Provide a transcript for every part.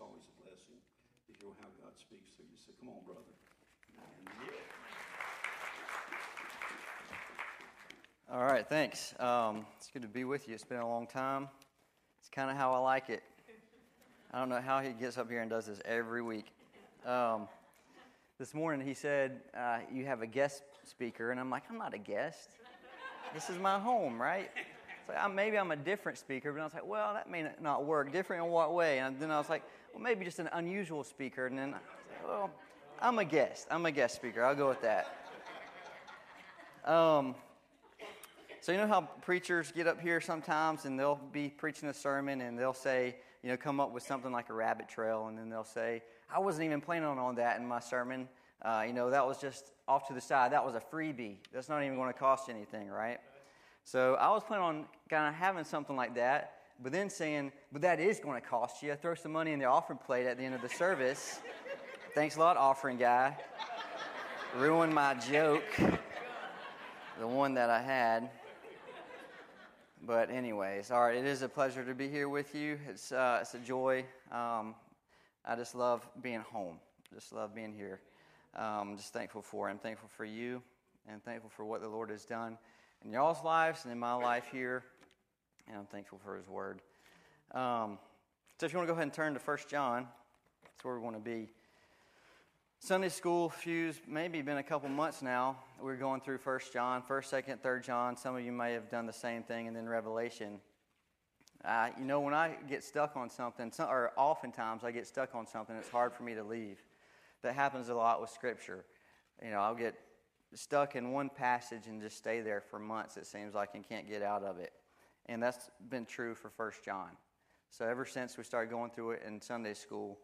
always a blessing to hear how God speaks through you. So come on, brother. And yeah. All right, thanks. Um, it's good to be with you. It's been a long time. It's kind of how I like it. I don't know how he gets up here and does this every week. Um, this morning he said, uh, You have a guest speaker. And I'm like, I'm not a guest. This is my home, right? Maybe I'm a different speaker. But I was like, Well, that may not work. Different in what way? And then I was like, Well, maybe just an unusual speaker. And then I was like, Well, I'm a guest. I'm a guest speaker. I'll go with that. Um, so, you know how preachers get up here sometimes and they'll be preaching a sermon and they'll say, you know, come up with something like a rabbit trail, and then they'll say, I wasn't even planning on that in my sermon. Uh, you know, that was just off to the side. That was a freebie. That's not even going to cost you anything, right? So I was planning on kind of having something like that, but then saying, but that is going to cost you. Throw some money in the offering plate at the end of the service. Thanks a lot, offering guy. Ruined my joke, the one that I had. But, anyways, all right, it is a pleasure to be here with you. It's, uh, it's a joy. Um, I just love being home, just love being here. Um, just thankful for. I'm thankful for you and thankful for what the Lord has done in y'all's lives and in my life here. And I'm thankful for His Word. Um, so, if you want to go ahead and turn to First John, that's where we want to be. Sunday school fuse maybe been a couple months now. We're going through First John, First, Second, Third John. Some of you may have done the same thing, and then Revelation. Uh, you know, when I get stuck on something, or oftentimes I get stuck on something, it's hard for me to leave. That happens a lot with Scripture. You know, I'll get stuck in one passage and just stay there for months. It seems like and can't get out of it, and that's been true for First John. So ever since we started going through it in Sunday school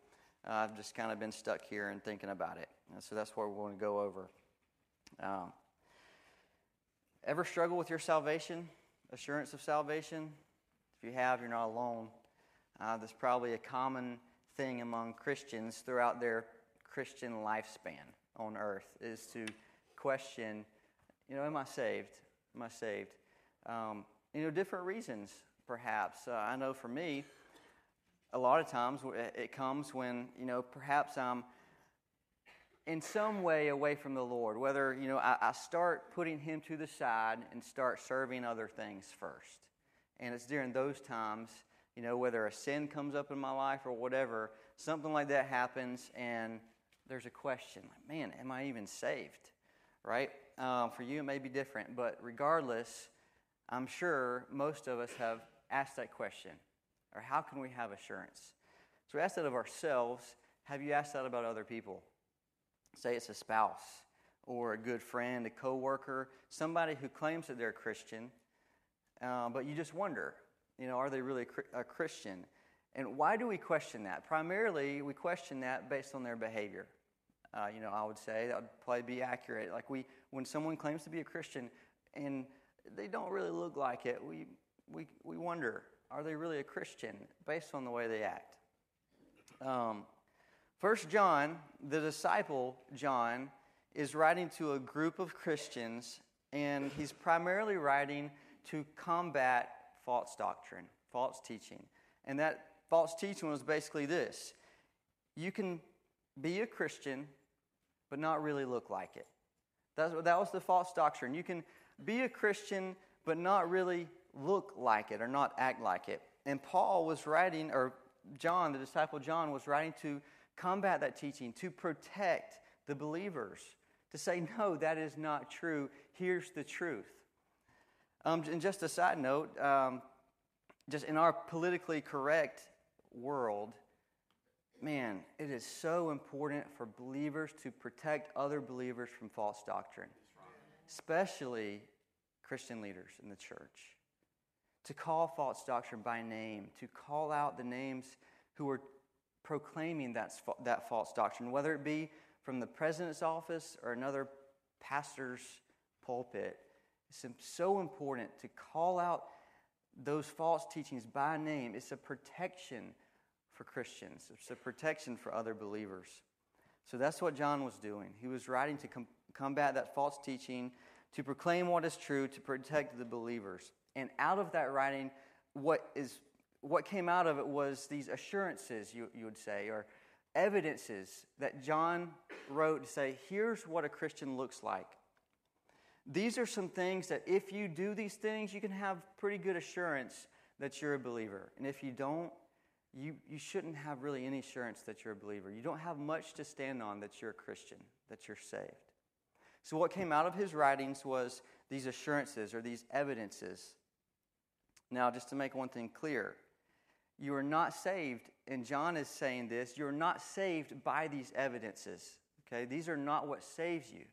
uh, I've just kind of been stuck here and thinking about it. And so that's what we're going to go over. Um, ever struggle with your salvation, assurance of salvation? If you have, you're not alone. Uh, that's probably a common thing among Christians throughout their Christian lifespan on earth is to question, you know, am I saved? Am I saved? Um, you know, different reasons, perhaps. Uh, I know for me, a lot of times it comes when, you know, perhaps I'm in some way away from the Lord, whether, you know, I, I start putting Him to the side and start serving other things first. And it's during those times, you know, whether a sin comes up in my life or whatever, something like that happens, and there's a question like, man, am I even saved? Right? Um, for you, it may be different, but regardless, I'm sure most of us have asked that question or how can we have assurance? So we ask that of ourselves. Have you asked that about other people? Say it's a spouse or a good friend, a coworker, somebody who claims that they're a Christian, uh, but you just wonder, you know, are they really a Christian? And why do we question that? Primarily, we question that based on their behavior. Uh, you know, I would say that would probably be accurate. Like we, when someone claims to be a Christian and they don't really look like it, we, we, we wonder, are they really a Christian based on the way they act? Um, First John, the disciple John, is writing to a group of Christians, and he's primarily writing to combat false doctrine, false teaching. And that false teaching was basically this you can be a Christian, but not really look like it. That's, that was the false doctrine. You can be a Christian, but not really look like it or not act like it. And Paul was writing, or John, the disciple John, was writing to combat that teaching, to protect the believers, to say, no, that is not true. Here's the truth. Um, and just a side note, um, just in our politically correct world, man, it is so important for believers to protect other believers from false doctrine, especially Christian leaders in the church to call false doctrine by name, to call out the names who are proclaiming that, that false doctrine, whether it be from the president's office or another pastor's pulpit. It's so important to call out those false teachings by name. It's a protection for Christians, it's a protection for other believers. So that's what John was doing. He was writing to com- combat that false teaching, to proclaim what is true, to protect the believers. And out of that writing, what is what came out of it was these assurances, you, you would say, or evidences that John wrote to say, here's what a Christian looks like. These are some things that if you do these things, you can have pretty good assurance that you're a believer. And if you don't, you, you shouldn't have really any assurance that you're a believer. You don't have much to stand on that you're a Christian, that you're saved. So, what came out of his writings was these assurances or these evidences. Now, just to make one thing clear, you are not saved, and John is saying this, you're not saved by these evidences. Okay? These are not what saves you,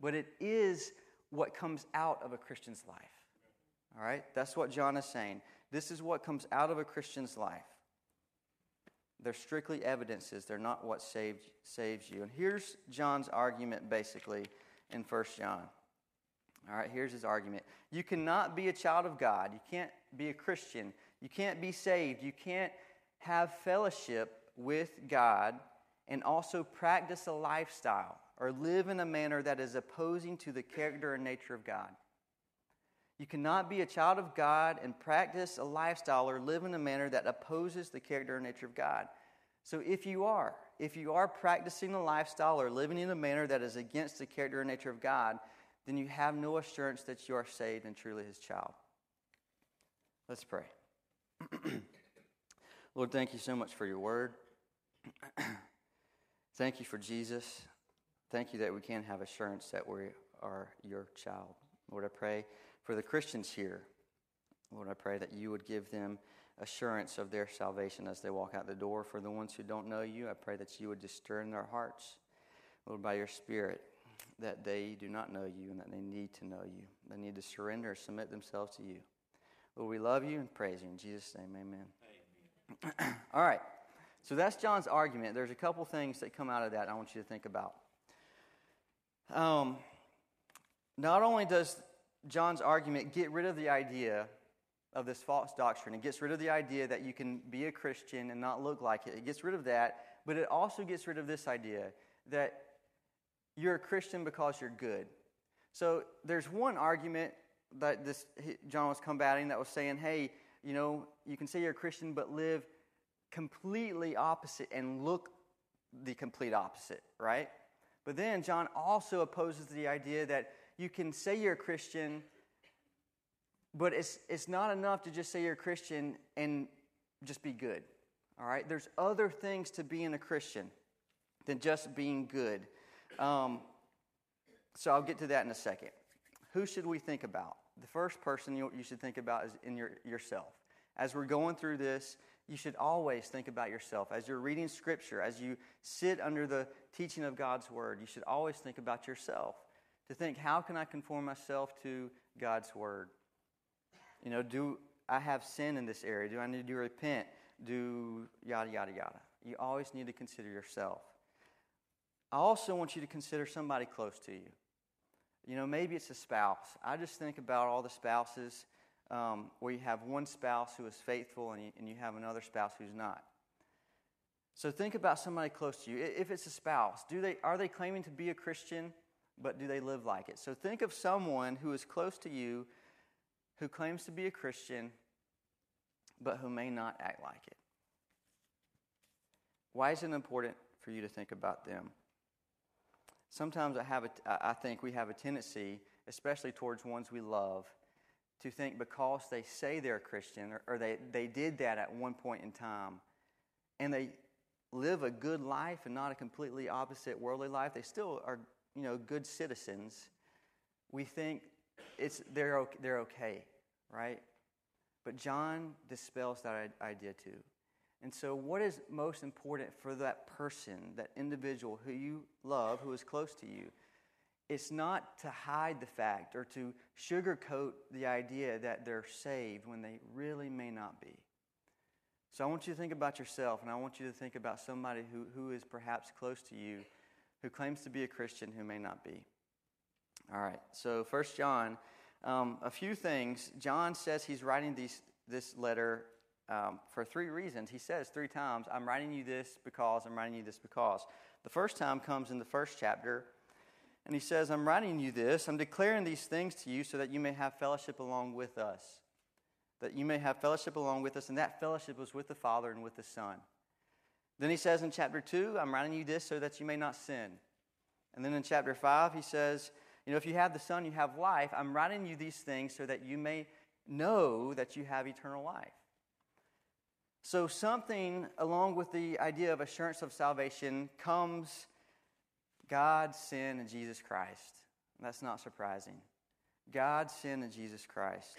but it is what comes out of a Christian's life. All right? That's what John is saying. This is what comes out of a Christian's life. They're strictly evidences, they're not what saved, saves you. And here's John's argument basically in 1 John. All right, here's his argument. You cannot be a child of God. You can't be a Christian. You can't be saved. You can't have fellowship with God and also practice a lifestyle or live in a manner that is opposing to the character and nature of God. You cannot be a child of God and practice a lifestyle or live in a manner that opposes the character and nature of God. So if you are, if you are practicing a lifestyle or living in a manner that is against the character and nature of God, then you have no assurance that you are saved and truly his child. Let's pray. Lord, thank you so much for your word. thank you for Jesus. Thank you that we can have assurance that we are your child. Lord, I pray for the Christians here. Lord, I pray that you would give them assurance of their salvation as they walk out the door. For the ones who don't know you, I pray that you would just stir in their hearts, Lord, by your Spirit, that they do not know you and that they need to know you. They need to surrender, submit themselves to you. Lord, we love you and praise you. In Jesus' name, amen. amen. All right. So that's John's argument. There's a couple things that come out of that I want you to think about. Um, not only does John's argument get rid of the idea of this false doctrine. It gets rid of the idea that you can be a Christian and not look like it. It gets rid of that, but it also gets rid of this idea that you're a Christian because you're good. So there's one argument that this John was combating that was saying, hey, you know, you can say you're a Christian but live completely opposite and look the complete opposite, right? But then John also opposes the idea that you can say you're a Christian, but it's, it's not enough to just say you're a Christian and just be good. All right? There's other things to being a Christian than just being good. Um, so I'll get to that in a second. Who should we think about? The first person you, you should think about is in your, yourself. As we're going through this, you should always think about yourself. As you're reading Scripture, as you sit under the teaching of God's Word, you should always think about yourself. To think, how can I conform myself to God's Word? You know, do I have sin in this area? Do I need to repent? Do yada, yada, yada. You always need to consider yourself. I also want you to consider somebody close to you. You know, maybe it's a spouse. I just think about all the spouses um, where you have one spouse who is faithful and you, and you have another spouse who's not. So think about somebody close to you. If it's a spouse, do they, are they claiming to be a Christian, but do they live like it? So think of someone who is close to you who claims to be a Christian, but who may not act like it. Why is it important for you to think about them? Sometimes I, have a, I think we have a tendency, especially towards ones we love, to think because they say they're a Christian or, or they, they did that at one point in time and they live a good life and not a completely opposite worldly life, they still are you know, good citizens. We think it's, they're, they're okay, right? But John dispels that idea too. And so, what is most important for that person, that individual who you love, who is close to you? It's not to hide the fact or to sugarcoat the idea that they're saved when they really may not be. So, I want you to think about yourself, and I want you to think about somebody who, who is perhaps close to you, who claims to be a Christian who may not be. All right, so First John, um, a few things. John says he's writing these, this letter um, for three reasons. He says three times, I'm writing you this because, I'm writing you this because. The first time comes in the first chapter, and he says, I'm writing you this, I'm declaring these things to you so that you may have fellowship along with us. that you may have fellowship along with us, and that fellowship was with the Father and with the Son. Then he says in chapter 2, I'm writing you this so that you may not sin. And then in chapter 5, he says, You know, if you have the Son, you have life. I'm writing you these things so that you may know that you have eternal life. So, something along with the idea of assurance of salvation comes God, sin, and Jesus Christ. That's not surprising. God, sin, and Jesus Christ.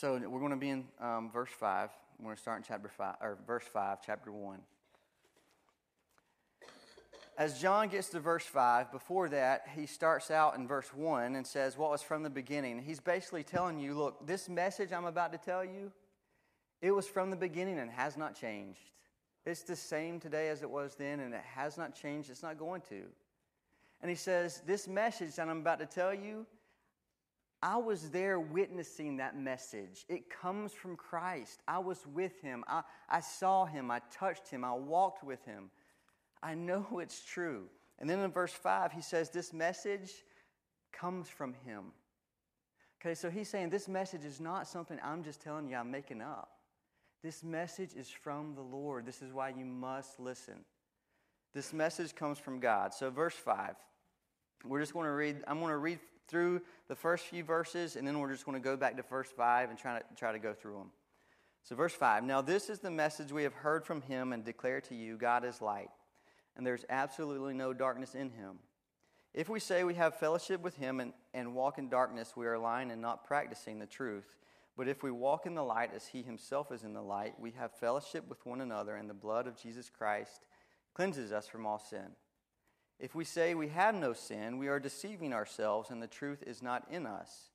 So we're going to be in um, verse 5. We're going to start in chapter 5, or verse 5, chapter 1. As John gets to verse 5, before that, he starts out in verse 1 and says, What was from the beginning? He's basically telling you, Look, this message I'm about to tell you, it was from the beginning and has not changed. It's the same today as it was then, and it has not changed. It's not going to. And he says, This message that I'm about to tell you, I was there witnessing that message. It comes from Christ. I was with him. I, I saw him. I touched him. I walked with him. I know it's true. And then in verse 5, he says, This message comes from him. Okay, so he's saying this message is not something I'm just telling you I'm making up. This message is from the Lord. This is why you must listen. This message comes from God. So, verse 5, we're just going to read, I'm going to read through the first few verses, and then we're just going to go back to verse 5 and try to, try to go through them. So, verse 5 Now, this is the message we have heard from him and declare to you God is light, and there's absolutely no darkness in him. If we say we have fellowship with him and, and walk in darkness, we are lying and not practicing the truth. But if we walk in the light as he himself is in the light, we have fellowship with one another, and the blood of Jesus Christ cleanses us from all sin. If we say we have no sin, we are deceiving ourselves, and the truth is not in us.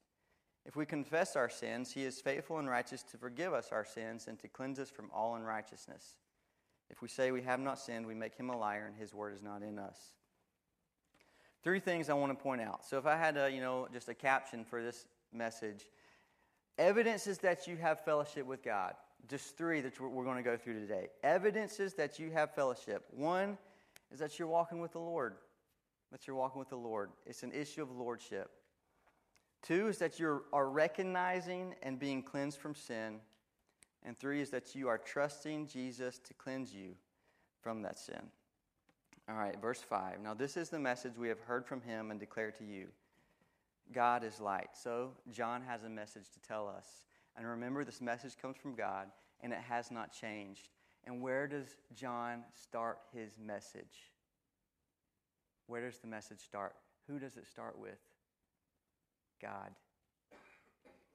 If we confess our sins, he is faithful and righteous to forgive us our sins and to cleanse us from all unrighteousness. If we say we have not sinned, we make him a liar, and his word is not in us. Three things I want to point out. So if I had a, you know, just a caption for this message, evidences that you have fellowship with God. Just three that we're going to go through today. Evidences that you have fellowship. One is that you're walking with the Lord. That you're walking with the Lord. It's an issue of lordship. Two is that you are recognizing and being cleansed from sin. And three is that you are trusting Jesus to cleanse you from that sin. All right, verse 5. Now, this is the message we have heard from him and declare to you God is light. So, John has a message to tell us. And remember, this message comes from God, and it has not changed. And where does John start his message? Where does the message start? Who does it start with? God.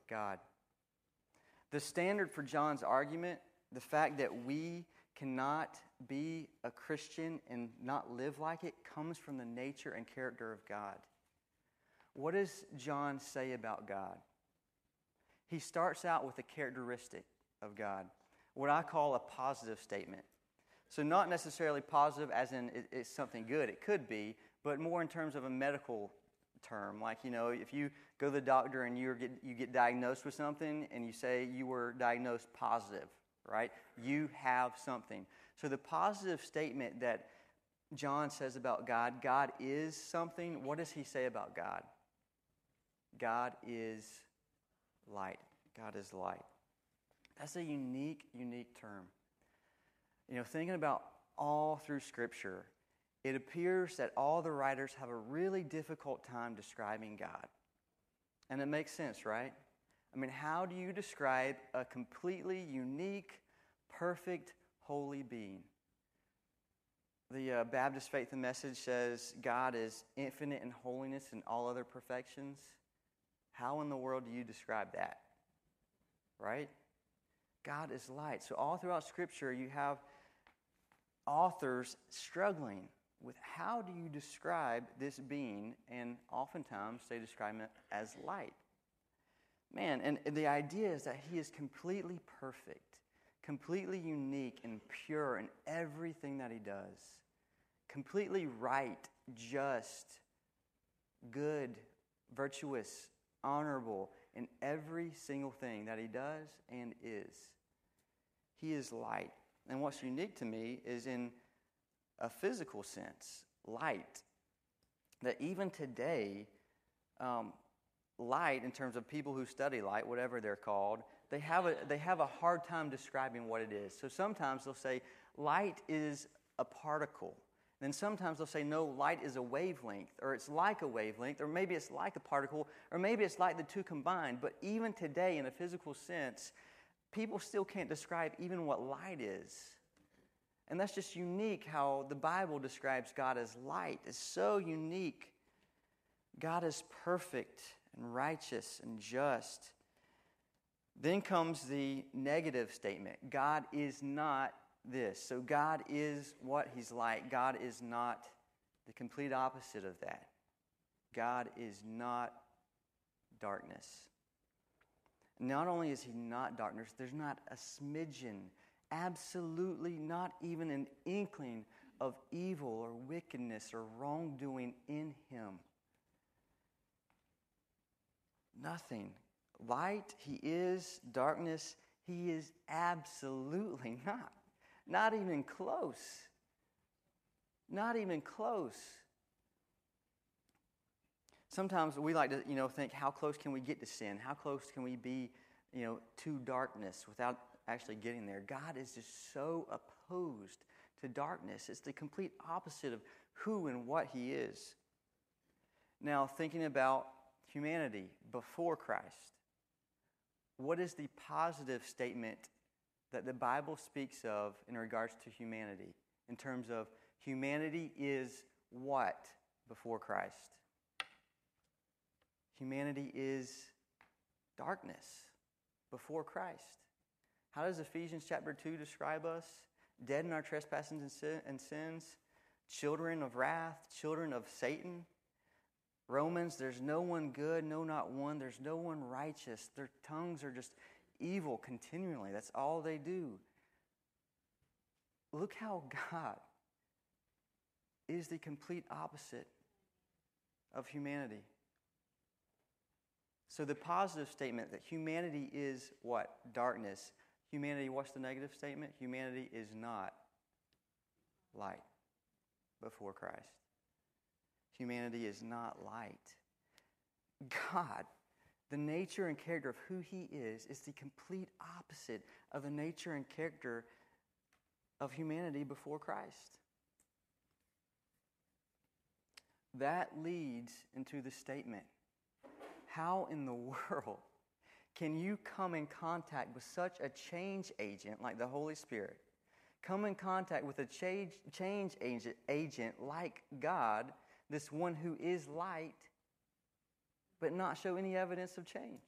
God. The standard for John's argument, the fact that we cannot be a Christian and not live like it, comes from the nature and character of God. What does John say about God? He starts out with a characteristic of God, what I call a positive statement. So, not necessarily positive as in it's something good, it could be, but more in terms of a medical term. Like, you know, if you go to the doctor and you get, you get diagnosed with something and you say you were diagnosed positive, right? You have something. So, the positive statement that John says about God, God is something, what does he say about God? God is light. God is light. That's a unique, unique term. You know, thinking about all through Scripture, it appears that all the writers have a really difficult time describing God. And it makes sense, right? I mean, how do you describe a completely unique, perfect, holy being? The uh, Baptist Faith and Message says God is infinite in holiness and all other perfections. How in the world do you describe that? Right? God is light. So, all throughout Scripture, you have authors struggling with how do you describe this being, and oftentimes they describe it as light. Man, and the idea is that he is completely perfect, completely unique and pure in everything that he does, completely right, just, good, virtuous, honorable in every single thing that he does and is. He is light. And what's unique to me is in a physical sense, light. That even today, um, light, in terms of people who study light, whatever they're called, they have a, they have a hard time describing what it is. So sometimes they'll say light is a particle. Then sometimes they'll say, no, light is a wavelength, or it's like a wavelength, or maybe it's like a particle, or maybe it's like the two combined. But even today, in a physical sense, people still can't describe even what light is. And that's just unique how the Bible describes God as light. It's so unique. God is perfect and righteous and just. Then comes the negative statement God is not this. So God is what He's like. God is not the complete opposite of that. God is not darkness. Not only is He not darkness, there's not a smidgen, absolutely not even an inkling of evil or wickedness or wrongdoing in Him. Nothing. Light, He is. Darkness, He is absolutely not. Not even close. Not even close. Sometimes we like to, you know, think how close can we get to sin? How close can we be, you know, to darkness without actually getting there? God is just so opposed to darkness. It's the complete opposite of who and what he is. Now, thinking about humanity before Christ, what is the positive statement that the Bible speaks of in regards to humanity, in terms of humanity is what before Christ? Humanity is darkness before Christ. How does Ephesians chapter 2 describe us? Dead in our trespasses and sins, children of wrath, children of Satan. Romans, there's no one good, no, not one. There's no one righteous. Their tongues are just evil continually. That's all they do. Look how God is the complete opposite of humanity. So, the positive statement that humanity is what? Darkness. Humanity, what's the negative statement? Humanity is not light before Christ. Humanity is not light. God the nature and character of who he is is the complete opposite of the nature and character of humanity before Christ. That leads into the statement how in the world can you come in contact with such a change agent like the Holy Spirit? Come in contact with a change, change agent, agent like God, this one who is light, but not show any evidence of change.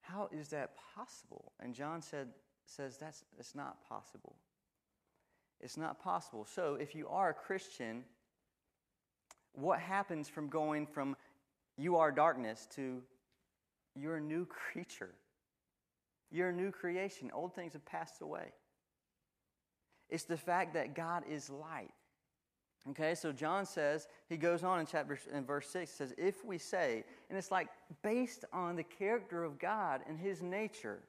How is that possible? And John said, says that's it's not possible. It's not possible. So if you are a Christian, what happens from going from you are darkness to you're a new creature? You're a new creation. Old things have passed away. It's the fact that God is light. Okay, so John says, he goes on in chapter in verse 6 says, if we say, and it's like based on the character of God and his nature,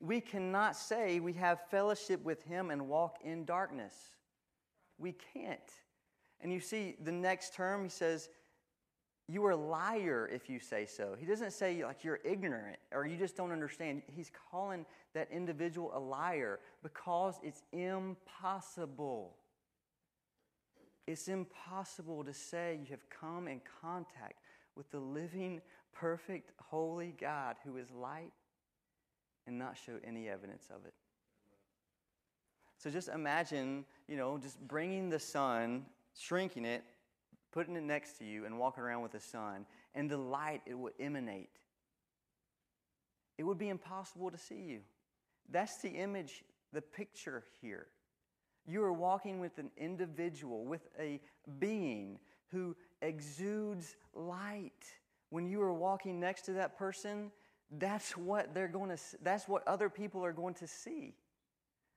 we cannot say we have fellowship with him and walk in darkness. We can't. And you see the next term, he says, you are a liar if you say so. He doesn't say like you're ignorant or you just don't understand. He's calling that individual a liar because it's impossible it's impossible to say you have come in contact with the living, perfect, holy God who is light and not show any evidence of it. So just imagine, you know, just bringing the sun, shrinking it, putting it next to you, and walking around with the sun, and the light it would emanate. It would be impossible to see you. That's the image, the picture here. You are walking with an individual, with a being who exudes light. When you are walking next to that person, that's what they're going to that's what other people are going to see.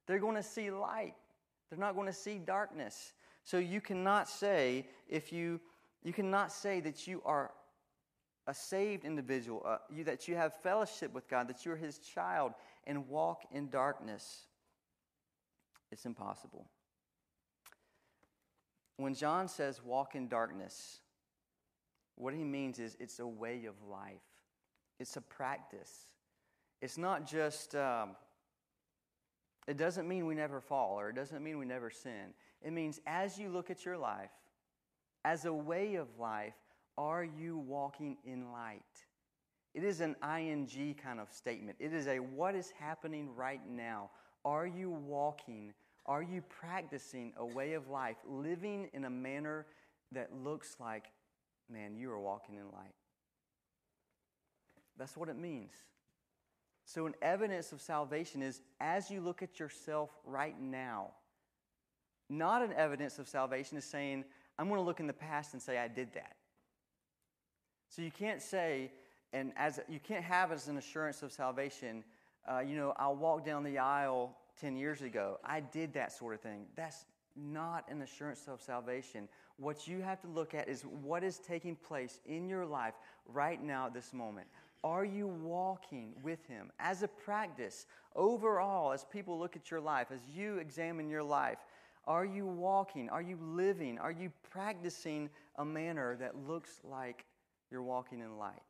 They're going to see light. They're not going to see darkness. So you cannot say if you you cannot say that you are a saved individual, uh, you, that you have fellowship with God, that you're His child, and walk in darkness. It's impossible. When John says walk in darkness, What he means is it's a way of life, it's a practice. It's not just, um, it doesn't mean we never fall or it doesn't mean we never sin. It means as you look at your life, as a way of life, are you walking in light? It is an ing kind of statement. It is a what is happening right now. Are you walking? Are you practicing a way of life, living in a manner that looks like, man, you are walking in light? That's what it means. So, an evidence of salvation is as you look at yourself right now. Not an evidence of salvation is saying, I'm going to look in the past and say, I did that. So, you can't say, and as you can't have as an assurance of salvation, uh, you know, I'll walk down the aisle 10 years ago. I did that sort of thing. That's not an assurance of salvation. What you have to look at is what is taking place in your life right now at this moment. Are you walking with Him as a practice overall as people look at your life, as you examine your life? Are you walking? Are you living? Are you practicing a manner that looks like you're walking in light?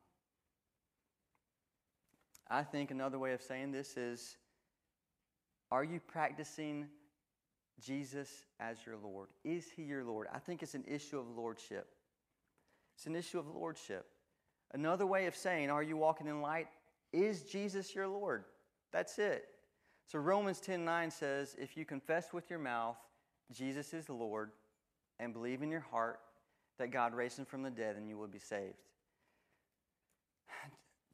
I think another way of saying this is Are you practicing Jesus as your Lord? Is He your Lord? I think it's an issue of lordship. It's an issue of lordship. Another way of saying, Are you walking in light? Is Jesus your Lord? That's it. So Romans 10 9 says, If you confess with your mouth Jesus is the Lord and believe in your heart that God raised him from the dead, then you will be saved.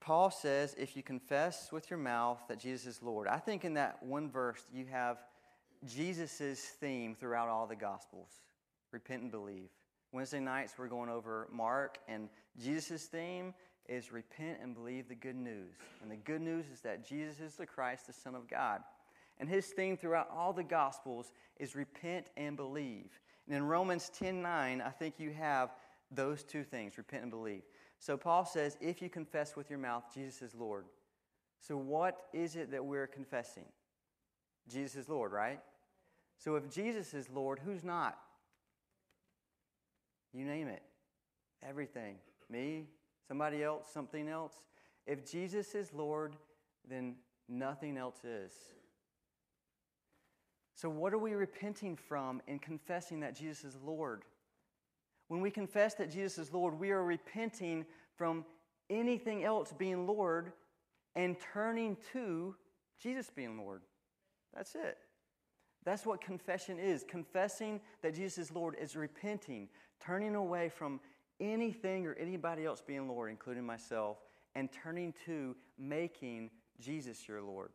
Paul says, if you confess with your mouth that Jesus is Lord, I think in that one verse you have Jesus' theme throughout all the Gospels repent and believe. Wednesday nights we're going over Mark, and Jesus' theme is repent and believe the good news. And the good news is that Jesus is the Christ, the Son of God. And his theme throughout all the Gospels is repent and believe. And in Romans 10 9, I think you have those two things repent and believe. So Paul says, if you confess with your mouth Jesus is Lord. So what is it that we're confessing? Jesus is Lord, right? So if Jesus is Lord, who's not? You name it. Everything. Me, somebody else, something else. If Jesus is Lord, then nothing else is. So, what are we repenting from in confessing that Jesus is Lord? When we confess that Jesus is Lord, we are repenting from anything else being Lord and turning to Jesus being Lord. That's it. That's what confession is. Confessing that Jesus is Lord is repenting, turning away from anything or anybody else being Lord, including myself, and turning to making Jesus your Lord.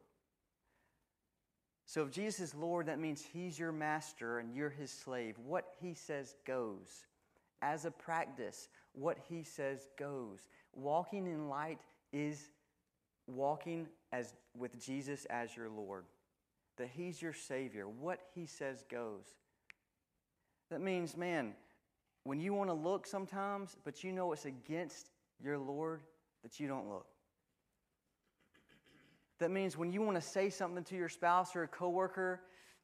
So if Jesus is Lord, that means He's your master and you're His slave. What He says goes as a practice, what he says goes. Walking in light is walking as with Jesus as your Lord. That he's your savior. What he says goes. That means, man, when you want to look sometimes, but you know it's against your Lord, that you don't look. That means when you want to say something to your spouse or a coworker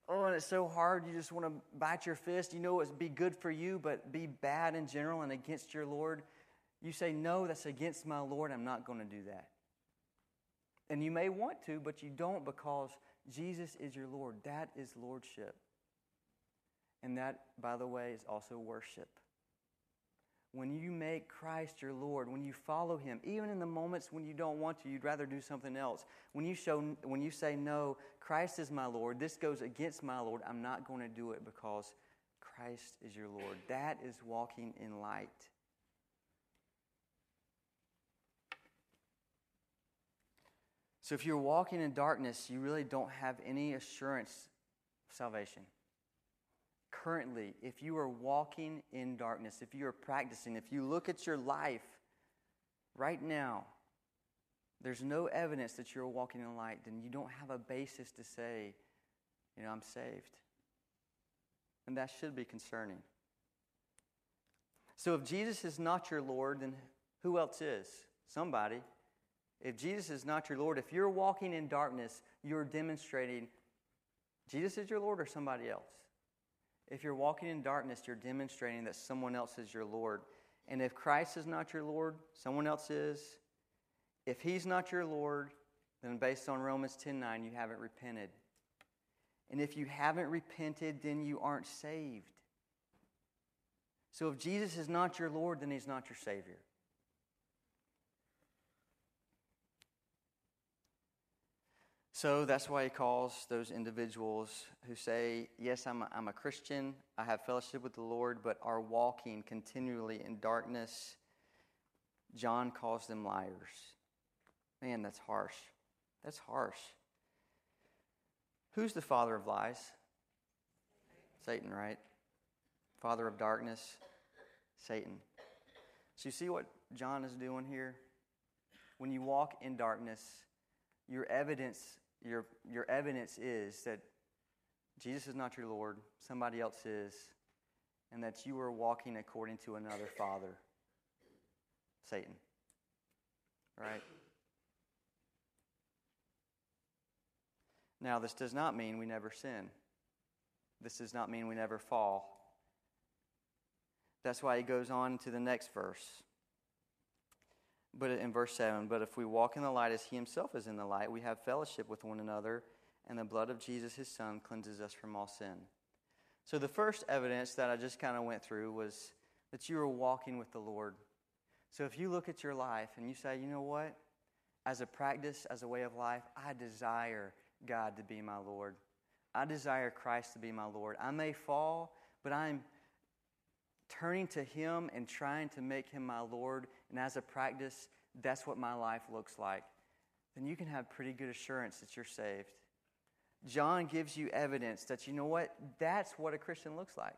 oh, and it's so hard, you just want to bite your fist. You know it'd be good for you, but be bad in general and against your Lord. You say, no, that's against my Lord. I'm not going to do that. And you may want to, but you don't because Jesus is your Lord. That is lordship. And that, by the way, is also worship when you make Christ your Lord, when you follow Him, even in the moments when you don't want to, you'd rather do something else. When you, show, when you say, No, Christ is my Lord, this goes against my Lord, I'm not going to do it because Christ is your Lord. That is walking in light. So if you're walking in darkness, you really don't have any assurance of salvation currently, if you are walking in darkness, if you are practicing, if you look at your life right now, there's no evidence that you're walking in light, then you don't have a basis to say, you know, I'm saved. And that should be concerning. So if Jesus is not your Lord, then who else is? Somebody. If Jesus is not your Lord, if you're walking in darkness, you're demonstrating Jesus is your Lord or somebody else. If you're walking in darkness, you're demonstrating that someone else is your Lord. And if Christ is not your Lord, someone else is. If he's not your Lord, then based on Romans 10:9, you haven't repented. And if you haven't repented, then you aren't saved. So if Jesus is not your Lord, then he's not your Savior. So that's why he calls those individuals who say, Yes, I'm a, I'm a Christian, I have fellowship with the Lord, but are walking continually in darkness. John calls them liars. Man, that's harsh. That's harsh. Who's the father of lies? Satan, right? Father of darkness, Satan. So you see what John is doing here? When you walk in darkness, your evidence, your, your evidence is that Jesus is not your Lord, somebody else is, and that you are walking according to another father, Satan. Right? Now, this does not mean we never sin. This does not mean we never fall. That's why he goes on to the next verse. But in verse 7, but if we walk in the light as he himself is in the light, we have fellowship with one another, and the blood of Jesus, his son, cleanses us from all sin. So the first evidence that I just kind of went through was that you were walking with the Lord. So if you look at your life and you say, you know what? As a practice, as a way of life, I desire God to be my Lord. I desire Christ to be my Lord. I may fall, but I'm turning to Him and trying to make Him my Lord. And as a practice, that's what my life looks like. Then you can have pretty good assurance that you're saved. John gives you evidence that you know what? That's what a Christian looks like.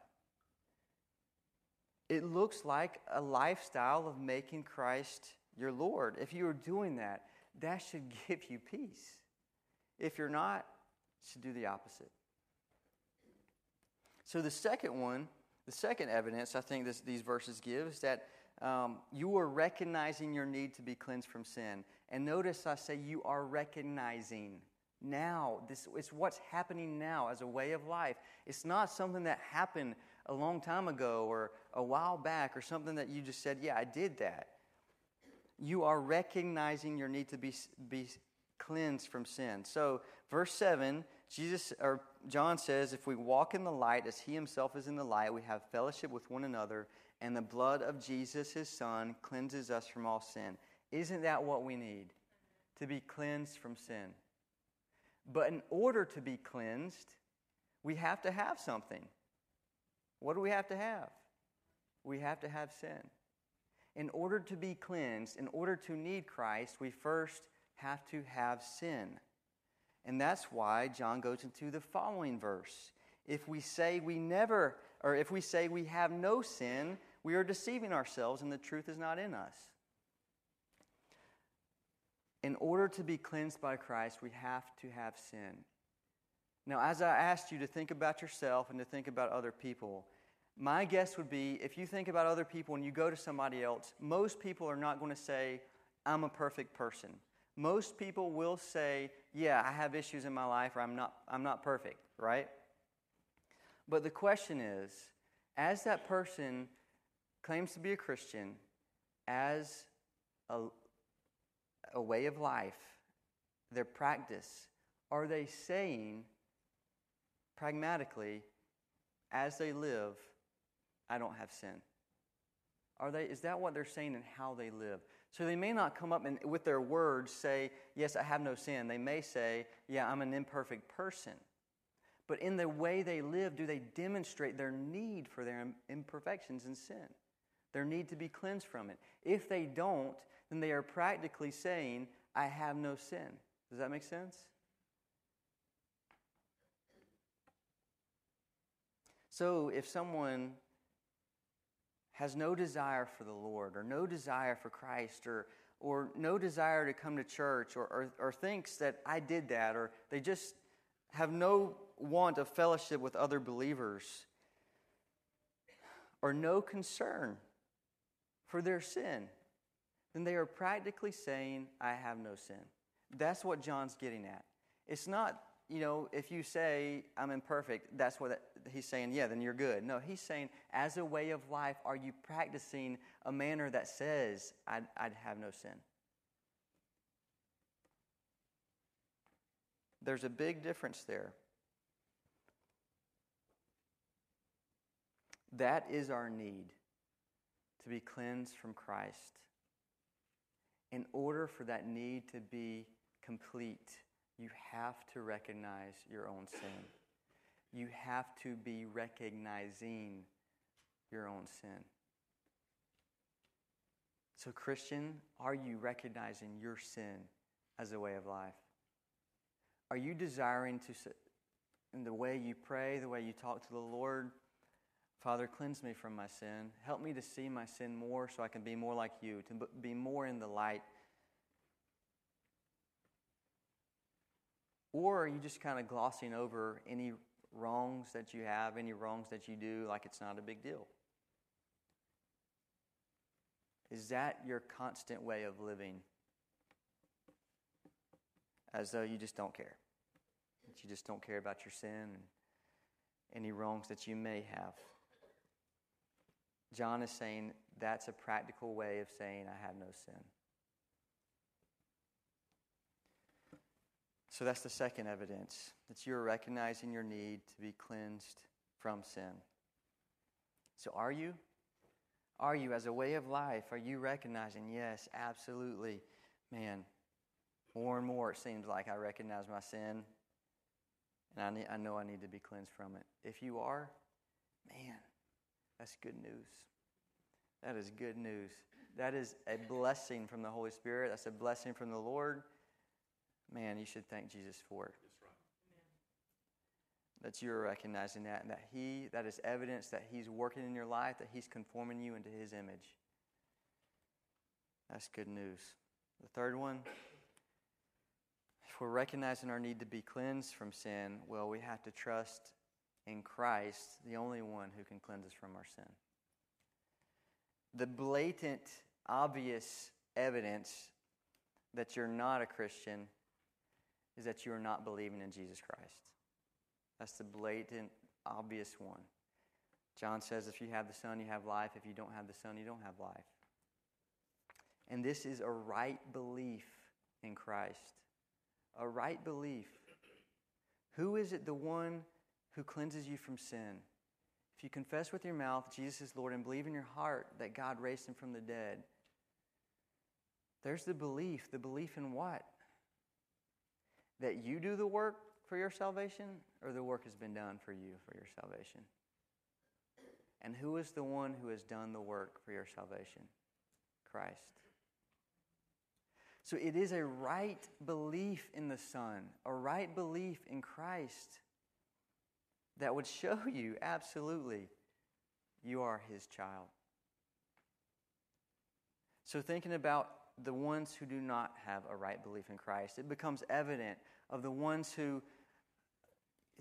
It looks like a lifestyle of making Christ your Lord. If you are doing that, that should give you peace. If you're not, you should do the opposite. So the second one, the second evidence I think this, these verses give is that um, you are recognizing your need to be cleansed from sin. And notice I say you are recognizing now. This is what's happening now as a way of life. It's not something that happened a long time ago or a while back or something that you just said, "Yeah, I did that." You are recognizing your need to be be cleansed from sin. So, verse 7, Jesus or John says, if we walk in the light as he himself is in the light, we have fellowship with one another, and the blood of Jesus his son cleanses us from all sin. Isn't that what we need? To be cleansed from sin. But in order to be cleansed, we have to have something. What do we have to have? We have to have sin. In order to be cleansed, in order to need Christ, we first have to have sin. And that's why John goes into the following verse. If we say we never, or if we say we have no sin, we are deceiving ourselves and the truth is not in us. In order to be cleansed by Christ, we have to have sin. Now, as I asked you to think about yourself and to think about other people, my guess would be if you think about other people and you go to somebody else, most people are not going to say, I'm a perfect person most people will say, Yeah, I have issues in my life or I'm not, I'm not perfect, right? But the question is, as that person claims to be a Christian, as a, a way of life, their practice, are they saying pragmatically, as they live, I don't have sin? Are they, is that what they're saying in how they live? So they may not come up and with their words say, Yes, I have no sin. They may say, Yeah, I'm an imperfect person. But in the way they live, do they demonstrate their need for their imperfections and sin? Their need to be cleansed from it. If they don't, then they are practically saying, I have no sin. Does that make sense? So if someone has no desire for the Lord or no desire for Christ or, or no desire to come to church or, or, or thinks that I did that or they just have no want of fellowship with other believers or no concern for their sin, then they are practically saying, I have no sin. That's what John's getting at. It's not you know, if you say, I'm imperfect, that's what he's saying, yeah, then you're good. No, he's saying, as a way of life, are you practicing a manner that says, I'd, I'd have no sin? There's a big difference there. That is our need to be cleansed from Christ. In order for that need to be complete, you have to recognize your own sin. You have to be recognizing your own sin. So, Christian, are you recognizing your sin as a way of life? Are you desiring to, in the way you pray, the way you talk to the Lord, Father, cleanse me from my sin. Help me to see my sin more so I can be more like you, to be more in the light. Or are you just kind of glossing over any wrongs that you have, any wrongs that you do, like it's not a big deal? Is that your constant way of living? As though you just don't care. That you just don't care about your sin and any wrongs that you may have. John is saying that's a practical way of saying, I have no sin. So that's the second evidence that you're recognizing your need to be cleansed from sin. So are you? Are you, as a way of life, are you recognizing, yes, absolutely, man, more and more it seems like I recognize my sin and I, need, I know I need to be cleansed from it. If you are, man, that's good news. That is good news. That is a blessing from the Holy Spirit. That's a blessing from the Lord. Man, you should thank Jesus for it. That you're recognizing that and that He, that is evidence that He's working in your life, that He's conforming you into His image. That's good news. The third one, if we're recognizing our need to be cleansed from sin, well, we have to trust in Christ, the only one who can cleanse us from our sin. The blatant, obvious evidence that you're not a Christian is that you are not believing in Jesus Christ. That's the blatant, obvious one. John says, if you have the Son, you have life. If you don't have the Son, you don't have life. And this is a right belief in Christ. A right belief. Who is it the one who cleanses you from sin. If you confess with your mouth Jesus is Lord and believe in your heart that God raised him from the dead, there's the belief. The belief in what? That you do the work for your salvation, or the work has been done for you for your salvation? And who is the one who has done the work for your salvation? Christ. So it is a right belief in the Son, a right belief in Christ that would show you absolutely you are his child. So, thinking about the ones who do not have a right belief in Christ, it becomes evident of the ones who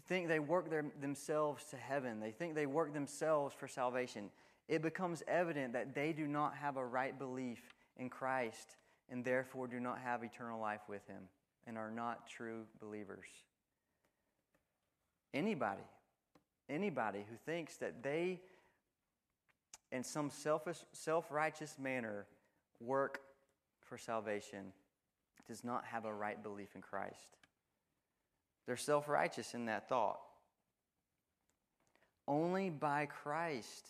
think they work their, themselves to heaven, they think they work themselves for salvation. It becomes evident that they do not have a right belief in Christ and therefore do not have eternal life with him and are not true believers. Anybody Anybody who thinks that they, in some selfish, self righteous manner, work for salvation does not have a right belief in Christ. They're self righteous in that thought. Only by Christ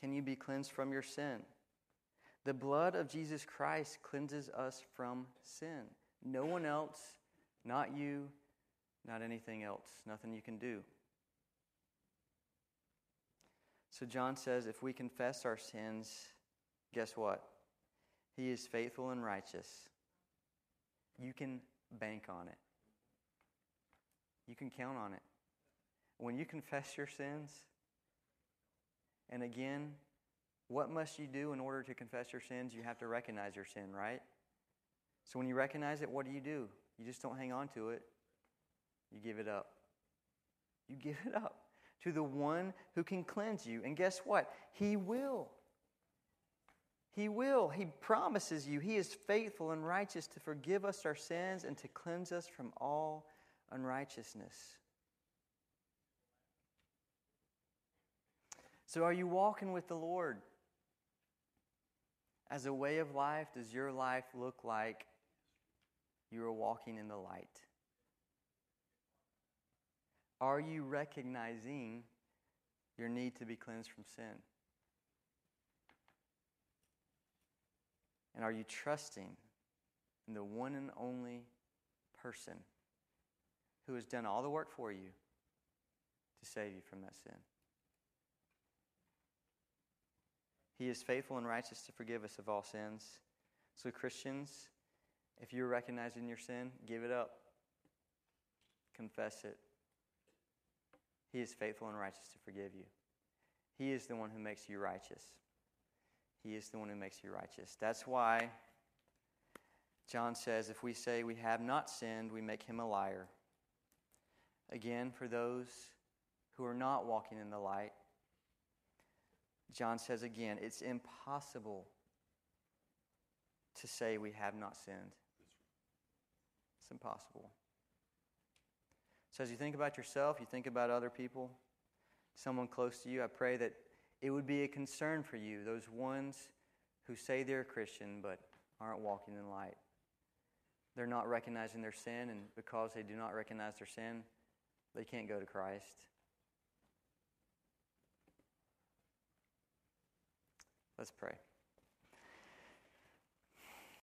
can you be cleansed from your sin. The blood of Jesus Christ cleanses us from sin. No one else, not you, not anything else, nothing you can do. So John says if we confess our sins, guess what? He is faithful and righteous. You can bank on it. You can count on it. When you confess your sins, and again, what must you do in order to confess your sins? You have to recognize your sin, right? So when you recognize it, what do you do? You just don't hang on to it. You give it up. You give it up to the one who can cleanse you. And guess what? He will. He will. He promises you. He is faithful and righteous to forgive us our sins and to cleanse us from all unrighteousness. So, are you walking with the Lord? As a way of life, does your life look like you are walking in the light? Are you recognizing your need to be cleansed from sin? And are you trusting in the one and only person who has done all the work for you to save you from that sin? He is faithful and righteous to forgive us of all sins. So, Christians, if you're recognizing your sin, give it up. Confess it. He is faithful and righteous to forgive you. He is the one who makes you righteous. He is the one who makes you righteous. That's why John says if we say we have not sinned, we make him a liar. Again, for those who are not walking in the light, John says again, it's impossible to say we have not sinned. It's impossible. So, as you think about yourself, you think about other people, someone close to you, I pray that it would be a concern for you, those ones who say they're a Christian but aren't walking in light. They're not recognizing their sin, and because they do not recognize their sin, they can't go to Christ. Let's pray.